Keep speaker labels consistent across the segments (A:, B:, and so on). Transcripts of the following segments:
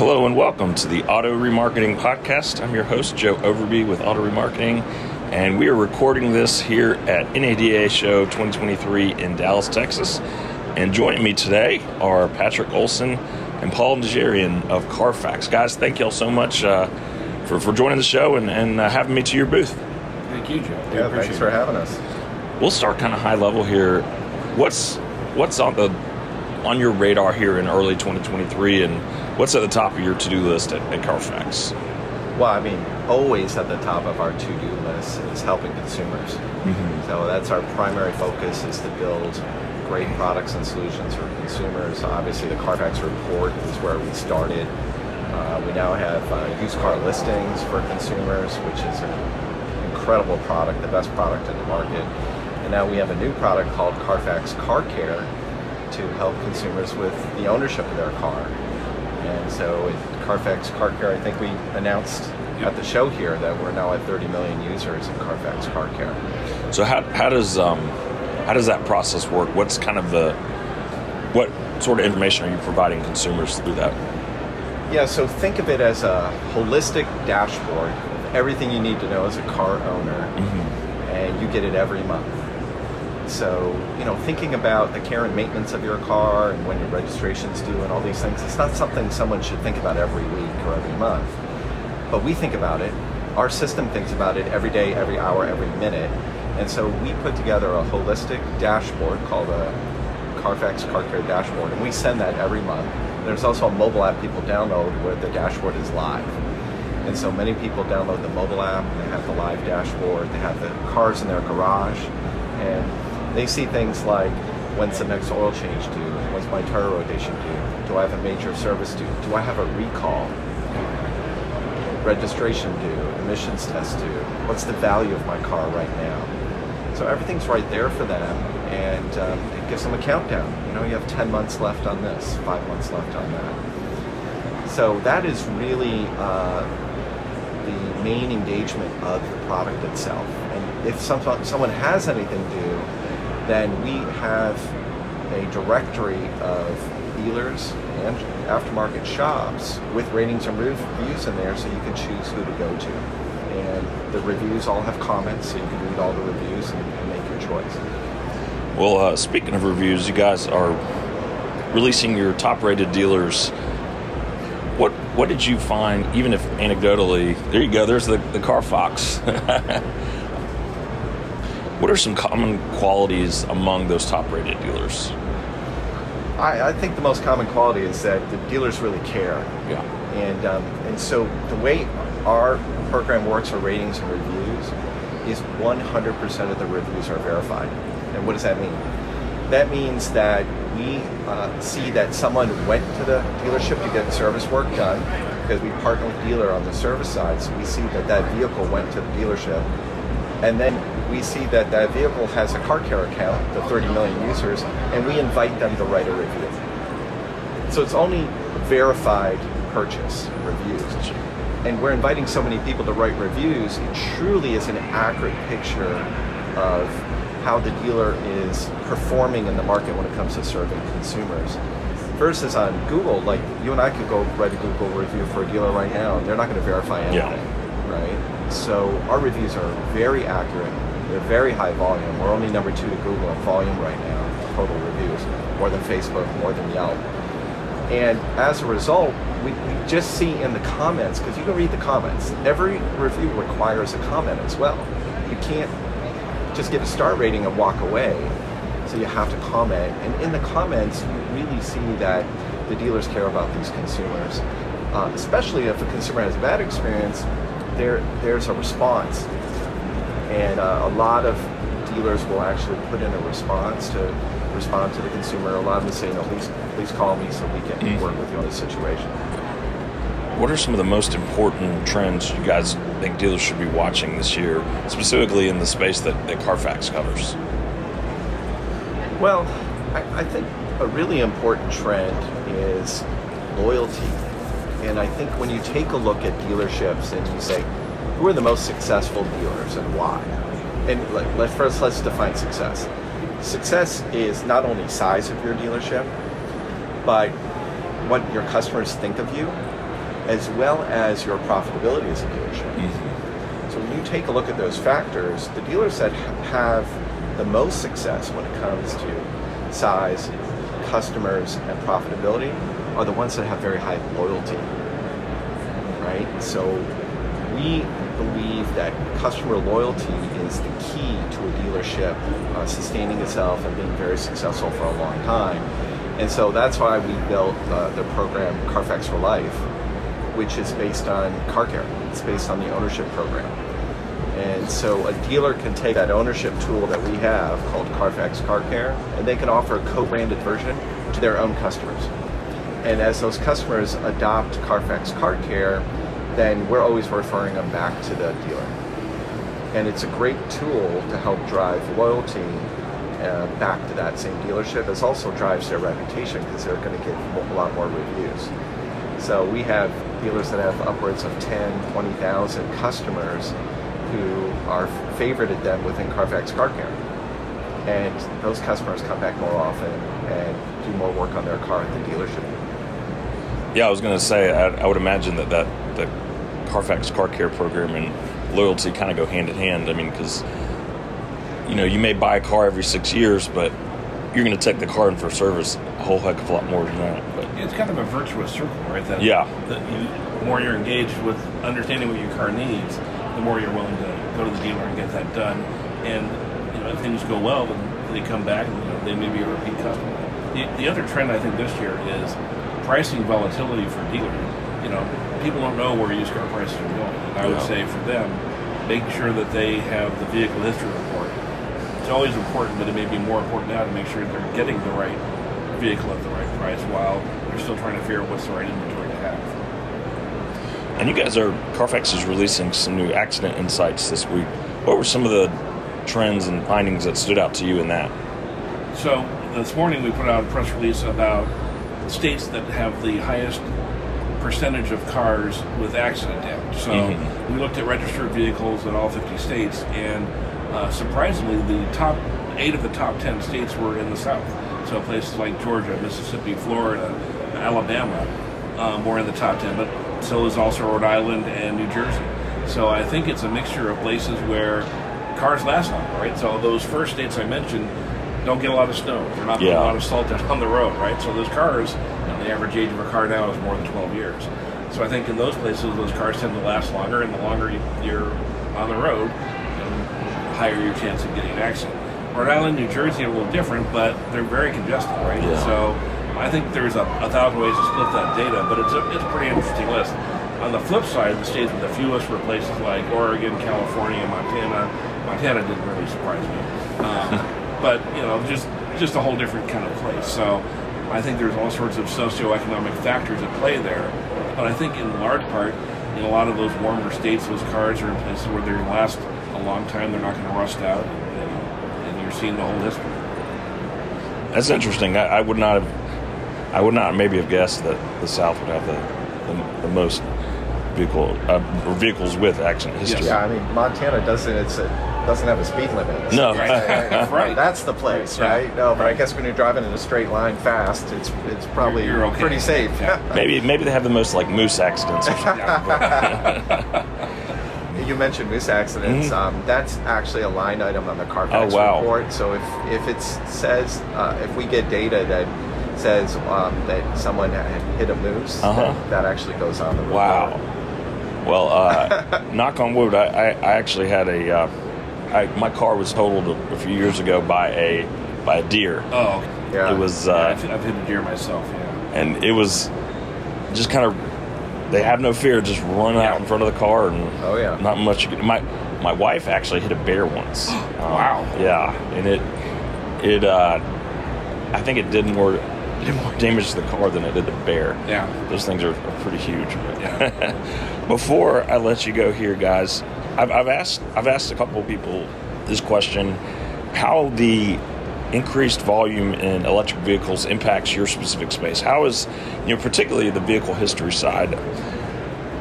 A: Hello and welcome to the Auto Remarketing Podcast. I'm your host, Joe Overby with Auto Remarketing, and we are recording this here at NADA Show 2023 in Dallas, Texas. And joining me today are Patrick Olson and Paul Najarian of Carfax. Guys, thank you all so much uh, for, for joining the show and, and uh, having me to your booth.
B: Thank you, Joe.
C: We Yeah, thanks for having us.
A: We'll start kind of high level here. What's what's on the on your radar here in early 2023, and what's at the top of your to-do list at, at Carfax?
C: Well, I mean, always at the top of our to-do list is helping consumers. Mm-hmm. So that's our primary focus is to build great products and solutions for consumers. Obviously, the Carfax report is where we started. Uh, we now have uh, used car listings for consumers, which is an incredible product, the best product in the market. And now we have a new product called Carfax Car Care, to help consumers with the ownership of their car. And so at Carfax Car Care, I think we announced at the show here that we're now at 30 million users in Carfax Car Care.
A: So how, how does um, how does that process work? What's kind of the what sort of information are you providing consumers through that?
C: Yeah, so think of it as a holistic dashboard of everything you need to know as a car owner, mm-hmm. and you get it every month. So, you know, thinking about the care and maintenance of your car and when your registration's due and all these things, it's not something someone should think about every week or every month. But we think about it. Our system thinks about it every day, every hour, every minute. And so we put together a holistic dashboard called a Carfax Car Care Dashboard, and we send that every month. There's also a mobile app people download where the dashboard is live. And so many people download the mobile app, they have the live dashboard, they have the cars in their garage, and they see things like when's the next oil change due? When's my tire rotation due? Do I have a major service due? Do I have a recall? Registration due? Emissions test due? What's the value of my car right now? So everything's right there for them, and um, it gives them a countdown. You know, you have 10 months left on this, five months left on that. So that is really uh, the main engagement of the product itself. And if some, someone has anything due, then we have a directory of dealers and aftermarket shops with ratings and reviews in there so you can choose who to go to. And the reviews all have comments so you can read all the reviews and, and make your choice.
A: Well, uh, speaking of reviews, you guys are releasing your top rated dealers. What what did you find, even if anecdotally, there you go, there's the, the Carfax. What are some common qualities among those top rated dealers?
C: I, I, think the most common quality is that the dealers really care.
A: Yeah.
C: And, um, and so the way our program works for ratings and reviews is 100% of the reviews are verified. And what does that mean? That means that we uh, see that someone went to the dealership to get service work done because we partner with dealer on the service side. So we see that that vehicle went to the dealership and then we see that that vehicle has a car care account, the 30 million users, and we invite them to write a review. So it's only verified purchase reviews. And we're inviting so many people to write reviews, it truly is an accurate picture of how the dealer is performing in the market when it comes to serving consumers. Versus on Google, like you and I could go write a Google review for a dealer right now, and they're not going to verify anything, yeah. right? So our reviews are very accurate they're very high volume. We're only number two to Google in volume right now, total reviews, more than Facebook, more than Yelp. And as a result, we, we just see in the comments, because you can read the comments, every review requires a comment as well. You can't just give a star rating and walk away. So you have to comment. And in the comments, you really see that the dealers care about these consumers. Uh, especially if a consumer has a bad experience, there, there's a response and uh, a lot of dealers will actually put in a response to respond to the consumer. A lot of them say, "No, please, please call me so we can mm-hmm. work with you on the situation."
A: What are some of the most important trends you guys think dealers should be watching this year, specifically in the space that, that Carfax covers?
C: Well, I, I think a really important trend is loyalty. And I think when you take a look at dealerships and you say, who are the most successful dealers and why? And let, first let's define success. Success is not only size of your dealership, but what your customers think of you as well as your profitability as a dealership.
A: Mm-hmm.
C: So when you take a look at those factors, the dealers that have the most success when it comes to size, customers, and profitability are the ones that have very high loyalty. Right? So we believe that customer loyalty is the key to a dealership uh, sustaining itself and being very successful for a long time. And so that's why we built uh, the program Carfax for Life, which is based on car care. It's based on the ownership program. And so a dealer can take that ownership tool that we have called Carfax Car Care, and they can offer a co-branded version to their own customers. And as those customers adopt Carfax Car Care, then we're always referring them back to the dealer. And it's a great tool to help drive loyalty uh, back to that same dealership. It also drives their reputation because they're going to get a lot more reviews. So we have dealers that have upwards of 10, 20,000 customers who are favorited them within Carfax Car Care. And those customers come back more often and do more work on their car at the dealership.
A: Yeah, I was going to say, I, I would imagine that, that Carfax Car Care program and loyalty kind of go hand in hand. I mean, because, you know, you may buy a car every six years, but you're going to take the car in for service a whole heck of a lot more than that. But
B: It's kind of a virtuous circle, right? That,
A: Yeah.
B: That you, the more you're engaged with understanding what your car needs, the more you're willing to go to the dealer and get that done. And you know, if things go well, then they come back and you know, they may be a repeat customer. The, the other trend I think this year is pricing volatility for dealers. You know, people don't know where used car prices are going. And I would
A: Yeah.
B: say for them, make sure that they have the vehicle history report. It's always important, but it may be more important now to make sure they're getting the right vehicle at the right price while they're still trying to figure out what's the right inventory to have.
A: And you guys are Carfax is releasing some new accident insights this week. What were some of the trends and findings that stood out to you in that?
B: So this morning we put out a press release about states that have the highest percentage of cars with accident damage. So
A: Mhm.
B: we looked at registered vehicles in all 50 states, and uh, surprisingly, the top eight of the top 10 states were in the South. So places like Georgia, Mississippi, Florida, Alabama um, were in the top 10, but so is also Rhode Island and New Jersey. So I think it's a mixture of places where cars last longer, right? So those first states I mentioned don't get a lot of snow. They're not putting a lot of salt down on the road, right? So those cars, the average age of a car now is more than 12 years. So I think in those places, those cars tend to last longer, and the longer you- you're on the road, the higher your chance of getting an accident. Rhode Island, New Jersey are a little different, but they're very congested, right?
A: Yeah.
B: So I think there's a, a thousand ways to split that data, but it's a, it's a pretty interesting list. On the flip side, the states with the fewest were places like Oregon, California, Montana. Montana didn't really surprise me, um, but you know, just just a whole different kind of place. So I think there's all sorts of socioeconomic factors at play there. But I think in large part, in a lot of those warmer states, those cars are in places where they last a long time. They're not going to rust out, and, and you're seeing the whole history.
A: That's interesting. I, I would not have, I would not maybe have guessed that the South would have the the, the most vehicle uh, vehicles with accident history.
C: Yeah, I mean Montana doesn't it's a, doesn't have a speed limit.
A: No.
B: Right.
C: That's the place,
B: Yeah.
C: right? No, but I guess when you're driving in a straight line fast, it's it's probably
B: You're okay.
C: pretty safe.
B: Yeah.
A: Maybe maybe they have the most like moose accidents. Or something.
C: You mentioned moose accidents.
A: Mhm.
C: Um, that's actually a line item on the Carfax
A: Oh, wow.
C: report. So if if it says uh, if we get data that says um, that someone had hit a moose,
A: Uh-huh.
C: that, that actually goes on the report.
A: Wow. Well, uh, knock on wood. I, I, I actually had a uh, I, my car was totaled a, a few years ago by a by a deer.
B: Oh.
C: Yeah.
A: It was
B: Yeah,
A: uh,
B: I've, I've hit a deer myself. Yeah.
A: and it was just kind of they have no fear, just run
B: Yeah.
A: out in front of the car and
C: Oh, yeah.
A: not much. My my wife actually hit a bear once. Um,
B: Wow.
A: Yeah, and it it uh, I think it did more did more damage to the car than it did the bear.
B: Yeah.
A: Those things are, are pretty huge.
B: Yeah.
A: Before I let you go here, guys, I've, I've asked I've asked a couple of people this question: how the increased volume in electric vehicles impacts your specific space. How is you know particularly the vehicle history side?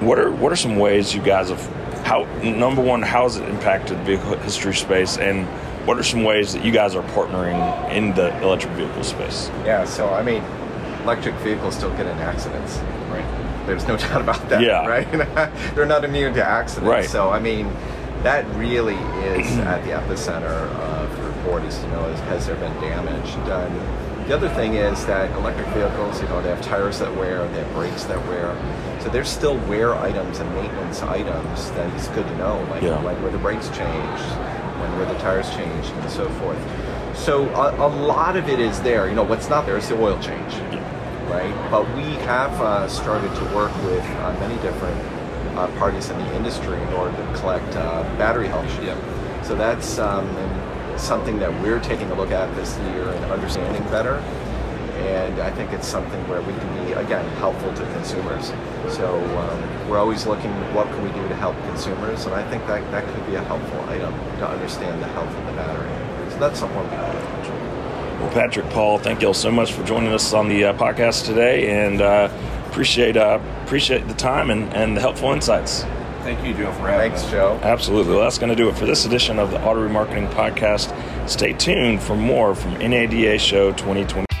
A: What are what are some ways you guys have how number one how has it impacted the vehicle history space and what are some ways that you guys are partnering in the electric vehicle space?
C: Yeah. So I mean, electric vehicles still get in accidents.
B: Right.
C: There's no doubt about that.
A: Yeah.
C: Right. They're not immune to accidents.
A: Right.
C: So I mean, that really is at the epicenter of the report. Is you know, is, has there been damage done? Uh, the other thing is that electric vehicles, you know, they have tires that wear, they have brakes that wear. So there's still wear items and maintenance items that it's good to know, like
A: Yeah.
C: like where the brakes changed, when where the tires changed, and so forth. So a, a lot of it is there. You know, what's not there is the oil change, right? But we have uh, started to work with uh, many different uh, parties in the industry in order to collect uh, battery health.
B: Yep.
C: So that's um, something that we're taking a look at this year and understanding better. And I think it's something where we can be, again, helpful to consumers. So um, we're always looking, what can we do to help consumers? And I think that, that could be a helpful item to understand the health of the battery. So that's something
A: Well, Patrick, Paul, thank you all so much for joining us on the uh, podcast today, and uh, appreciate uh, appreciate the time and, and the helpful insights.
B: Thank you, Joe, for having
C: Thanks,
B: us.
C: Joe.
A: Absolutely. Well, that's going to do it for this edition of the Auto Remarketing Podcast. Stay tuned for more from NADA Show 2020.